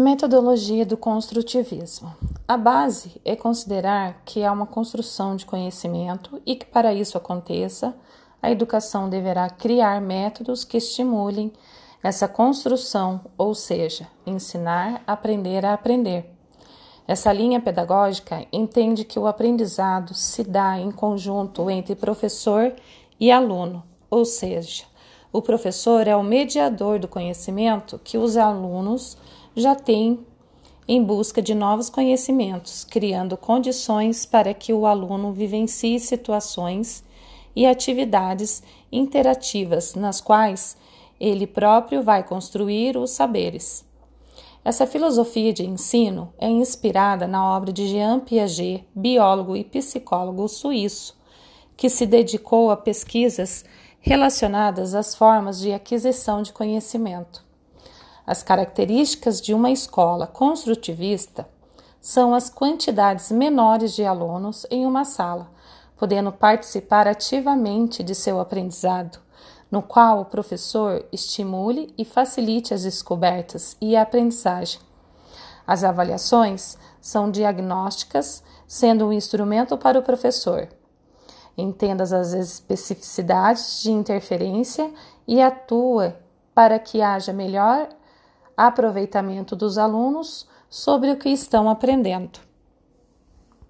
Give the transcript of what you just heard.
Metodologia do construtivismo. A base é considerar que há uma construção de conhecimento e que, para isso aconteça, a educação deverá criar métodos que estimulem essa construção, ou seja, ensinar, aprender a aprender. Essa linha pedagógica entende que o aprendizado se dá em conjunto entre professor e aluno, ou seja, o professor é o mediador do conhecimento que os alunos já tem em busca de novos conhecimentos, criando condições para que o aluno vivencie situações e atividades interativas nas quais ele próprio vai construir os saberes. Essa filosofia de ensino é inspirada na obra de Jean Piaget, biólogo e psicólogo suíço, que se dedicou a pesquisas relacionadas às formas de aquisição de conhecimento. As características de uma escola construtivista são as quantidades menores de alunos em uma sala, podendo participar ativamente de seu aprendizado, no qual o professor estimule e facilite as descobertas e a aprendizagem. As avaliações são diagnósticas, sendo um instrumento para o professor. Entenda as especificidades de interferência e atua para que haja melhor aproveitamento dos alunos sobre o que estão aprendendo.